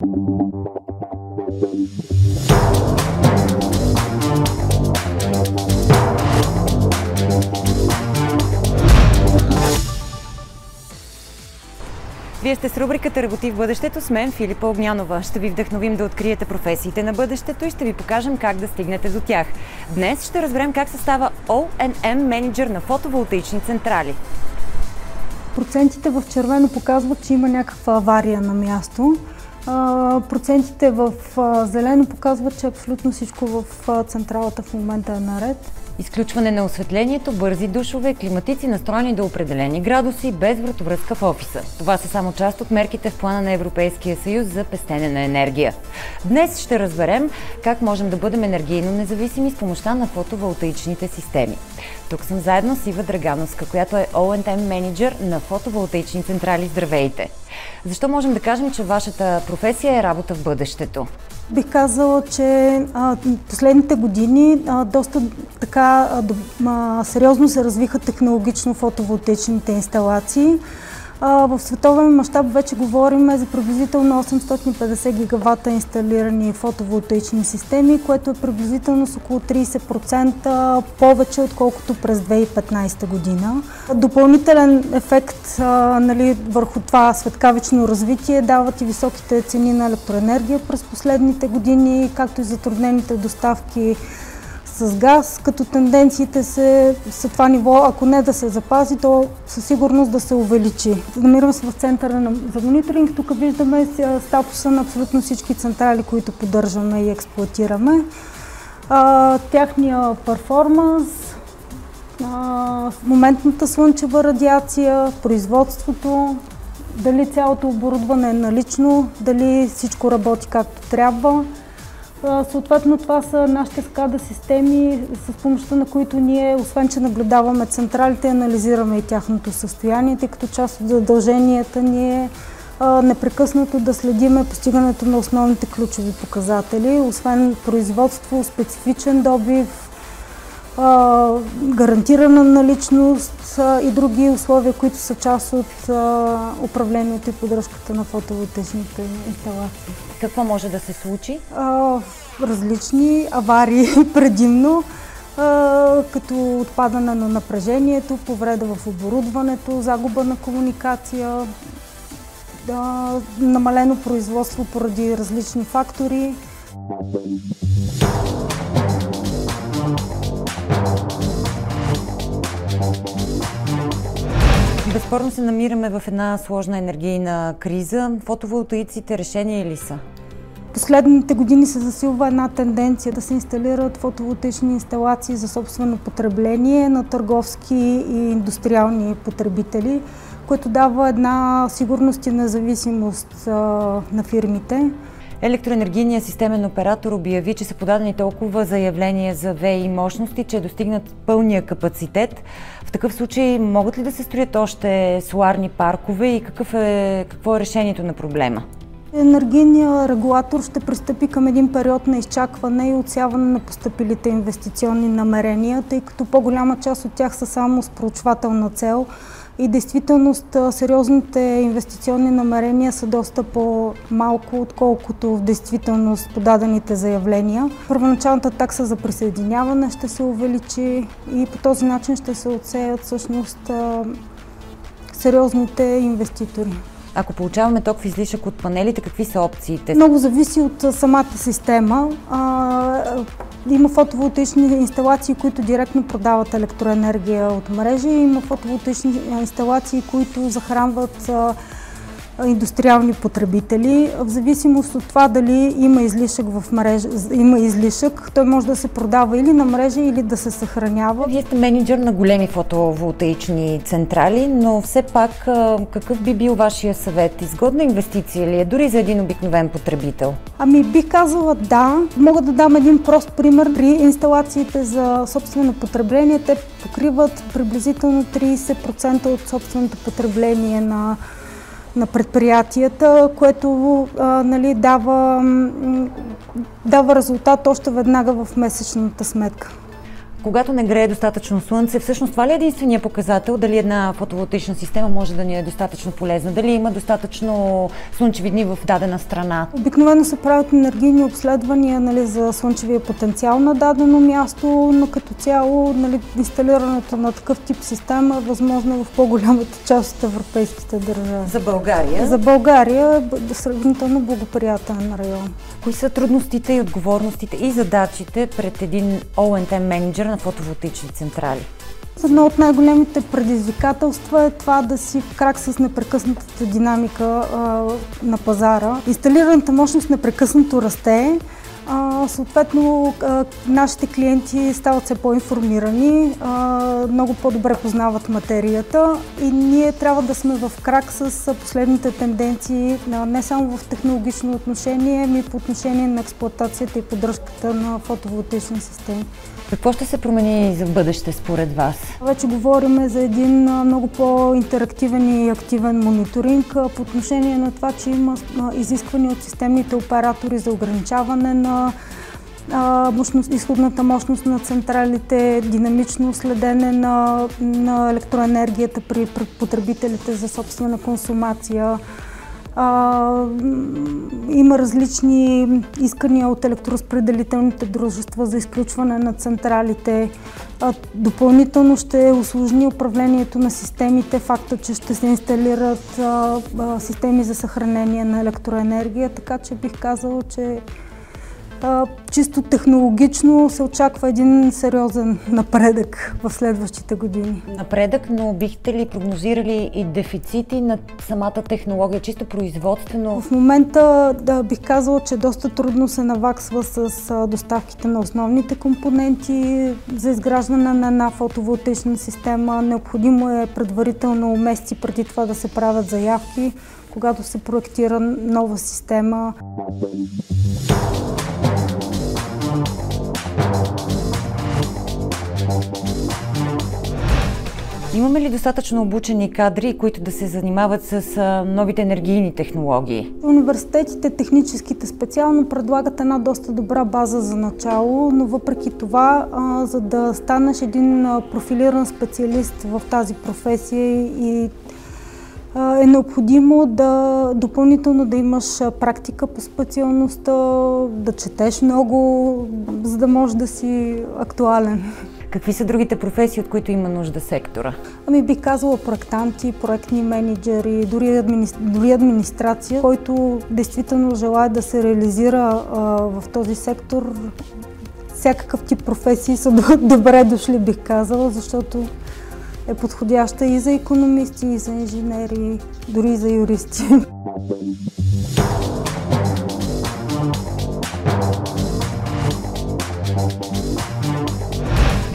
Вие сте с рубриката Работи в бъдещето с мен Филипа Огнянова. Ще ви вдъхновим да откриете професиите на бъдещето и ще ви покажем как да стигнете до тях. Днес ще разберем как се става O&M менеджер на фотоволтаични централи. Процентите в червено показват, че има някаква авария на място. Процентите в зелено показват, че абсолютно всичко в централата в момента е наред. Изключване на осветлението, бързи душове, климатици настроени до определени градуси, без вратовръзка в офиса. Това са само част от мерките в плана на Европейския съюз за пестене на енергия. Днес ще разберем как можем да бъдем енергийно независими с помощта на фотоволтаичните системи. Тук съм заедно с Ива Драгановска, която е O&M менеджер на фотоволтаични централи. Здравейте! Защо можем да кажем, че вашата професия е работа в бъдещето? Бих казала, че последните години доста така сериозно се развиха технологично фотоволтечните инсталации. В световен мащаб вече говорим за приблизително 850 гигавата инсталирани фотоволтаични системи, което е приблизително с около 30% повече, отколкото през 2015 година. Допълнителен ефект нали, върху това светкавично развитие дават и високите цени на електроенергия през последните години, както и затруднените доставки с газ, като тенденциите се, са това ниво, ако не да се запази, то със сигурност да се увеличи. Намирам се в центъра на, за мониторинг. Тук виждаме статуса на абсолютно всички централи, които поддържаме и експлуатираме. А, тяхния перформанс, а, моментната слънчева радиация, производството, дали цялото оборудване е налично, дали всичко работи както трябва. Съответно, това са нашите скада системи, с помощта на които ние, освен че наблюдаваме централите, анализираме и тяхното състояние, тъй като част от задълженията ни е непрекъснато да следиме постигането на основните ключови показатели, освен производство, специфичен добив, гарантирана наличност и други условия, които са част от управлението и поддръжката на фотоволтечните инсталации. Какво може да се случи? различни аварии предимно, като отпадане на напрежението, повреда в оборудването, загуба на комуникация, намалено производство поради различни фактори. Безспорно се намираме в една сложна енергийна криза. Фотоволтаиците решение ли са? Последните години се засилва една тенденция да се инсталират фотоволтични инсталации за собствено потребление на търговски и индустриални потребители, което дава една сигурност и независимост на фирмите. Електроенергийният системен оператор обяви, че са подадени толкова заявления за ВИ мощности, че е достигнат пълния капацитет. В такъв случай могат ли да се строят още соларни паркове и какъв е, какво е решението на проблема? Енергийният регулатор ще пристъпи към един период на изчакване и отсяване на поступилите инвестиционни намерения, тъй като по-голяма част от тях са само с проучвателна цел и действителност сериозните инвестиционни намерения са доста по-малко, отколкото в действителност подадените заявления. Първоначалната такса за присъединяване ще се увеличи и по този начин ще се отсеят всъщност сериозните инвеститори. Ако получаваме ток в излишък от панелите, какви са опциите? Много зависи от самата система. Има фотоволтаични инсталации, които директно продават електроенергия от мрежи. Има фотоволтаични инсталации, които захранват индустриални потребители. В зависимост от това дали има излишък в мрежа, има излишък, той може да се продава или на мрежа, или да се съхранява. Вие сте менеджер на големи фотоволтаични централи, но все пак какъв би бил вашия съвет? Изгодна инвестиция ли е дори за един обикновен потребител? Ами бих казала да. Мога да дам един прост пример. При инсталациите за собствено потребление те покриват приблизително 30% от собственото потребление на на предприятията, което а, нали, дава, дава резултат още веднага в месечната сметка. Когато не грее достатъчно слънце, всъщност това ли е единствения показател дали една фотоволтична система може да ни е достатъчно полезна? Дали има достатъчно слънчеви дни в дадена страна? Обикновено се правят енергийни обследвания нали, за слънчевия потенциал на дадено място, но като цяло нали, инсталирането на такъв тип система е възможно в по-голямата част от европейските държави. За България? За България е сравнително благоприятен район. Кои са трудностите и отговорностите и задачите пред един ОНТ менеджер на фотоволтични централи? Едно от най-големите предизвикателства е това да си в крак с непрекъснатата динамика а, на пазара. Инсталираната мощност непрекъснато расте. А, съответно, а, нашите клиенти стават все по-информирани, много по-добре познават материята и ние трябва да сме в крак с последните тенденции, не само в технологично отношение, ами по отношение на експлуатацията и поддръжката на фотоволтични системи. Какво ще се промени за бъдеще според вас? Вече говорим за един много по-интерактивен и активен мониторинг по отношение на това, че има изисквания от системните оператори за ограничаване на мощност, изходната мощност на централите, динамично следене на, на електроенергията при потребителите за собствена консумация, а, има различни искания от електроразпределителните дружества за изключване на централите. А, допълнително ще осложни управлението на системите, факта, че ще се инсталират а, а, системи за съхранение на електроенергия, така че бих казала, че чисто технологично се очаква един сериозен напредък в следващите години. Напредък, но бихте ли прогнозирали и дефицити на самата технология, чисто производствено? В момента да, бих казала, че доста трудно се наваксва с доставките на основните компоненти за изграждане на една фотоволтична система. Необходимо е предварително месеци преди това да се правят заявки, когато се проектира нова система. Имаме ли достатъчно обучени кадри, които да се занимават с новите енергийни технологии? Университетите, техническите специално, предлагат една доста добра база за начало, но въпреки това, за да станеш един профилиран специалист в тази професия и е необходимо да допълнително да имаш практика по специалността, да четеш много, за да можеш да си актуален. Какви са другите професии, от които има нужда сектора? Ами бих казала проектанти, проектни менеджери, дори, админи... дори администрация, който действително желая да се реализира а, в този сектор. Всякакъв тип професии са добре дошли, бих казала, защото е подходяща и за економисти, и за инженери, дори и за юристи.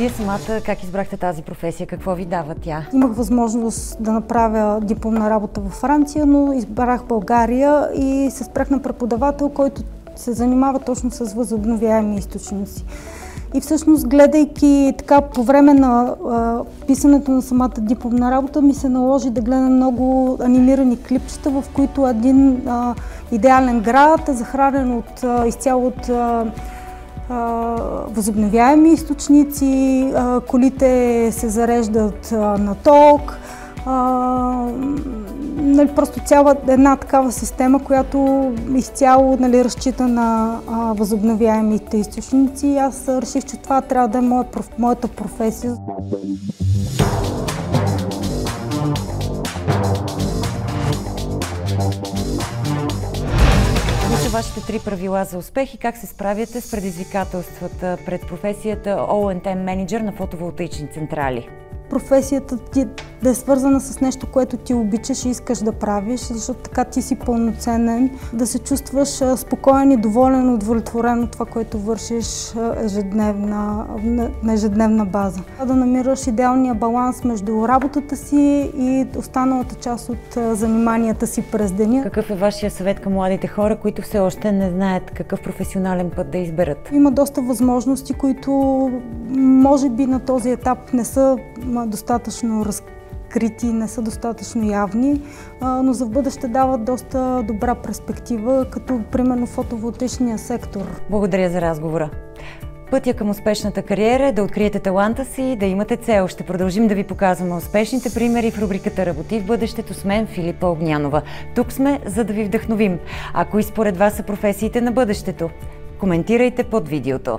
Вие самата как избрахте тази професия? Какво ви дава тя? Имах възможност да направя дипломна работа във Франция, но избрах България и се спрях на преподавател, който се занимава точно с възобновяеми източници. И всъщност, гледайки така по време на а, писането на самата дипломна работа, ми се наложи да гледам много анимирани клипчета, в които един а, идеален град е захранен от, а, изцяло от възобновяеми източници, колите се зареждат на ток, нали, просто цяла една такава система, която изцяло нали, разчита на а, възобновяемите източници. Аз реших, че това трябва да е моя, моята професия. Вашите три правила за успех и как се справяте с предизвикателствата пред професията ОНТ менеджер на фотоволтаични централи? Професията ти да е свързана с нещо, което ти обичаш и искаш да правиш, защото така ти си пълноценен, да се чувстваш спокоен и доволен, удовлетворен от това, което вършиш ежедневна, на ежедневна база. Да намираш идеалния баланс между работата си и останалата част от заниманията си през деня. Какъв е вашия съвет към младите хора, които все още не знаят какъв професионален път да изберат? Има доста възможности, които може би на този етап не са достатъчно разкрити, не са достатъчно явни, но за в бъдеще дават доста добра перспектива, като примерно фотоволтичния сектор. Благодаря за разговора. Пътя към успешната кариера е да откриете таланта си и да имате цел. Ще продължим да ви показваме успешните примери в рубриката Работи в бъдещето с мен Филипа Огнянова. Тук сме, за да ви вдъхновим. А кои според вас са професиите на бъдещето? Коментирайте под видеото.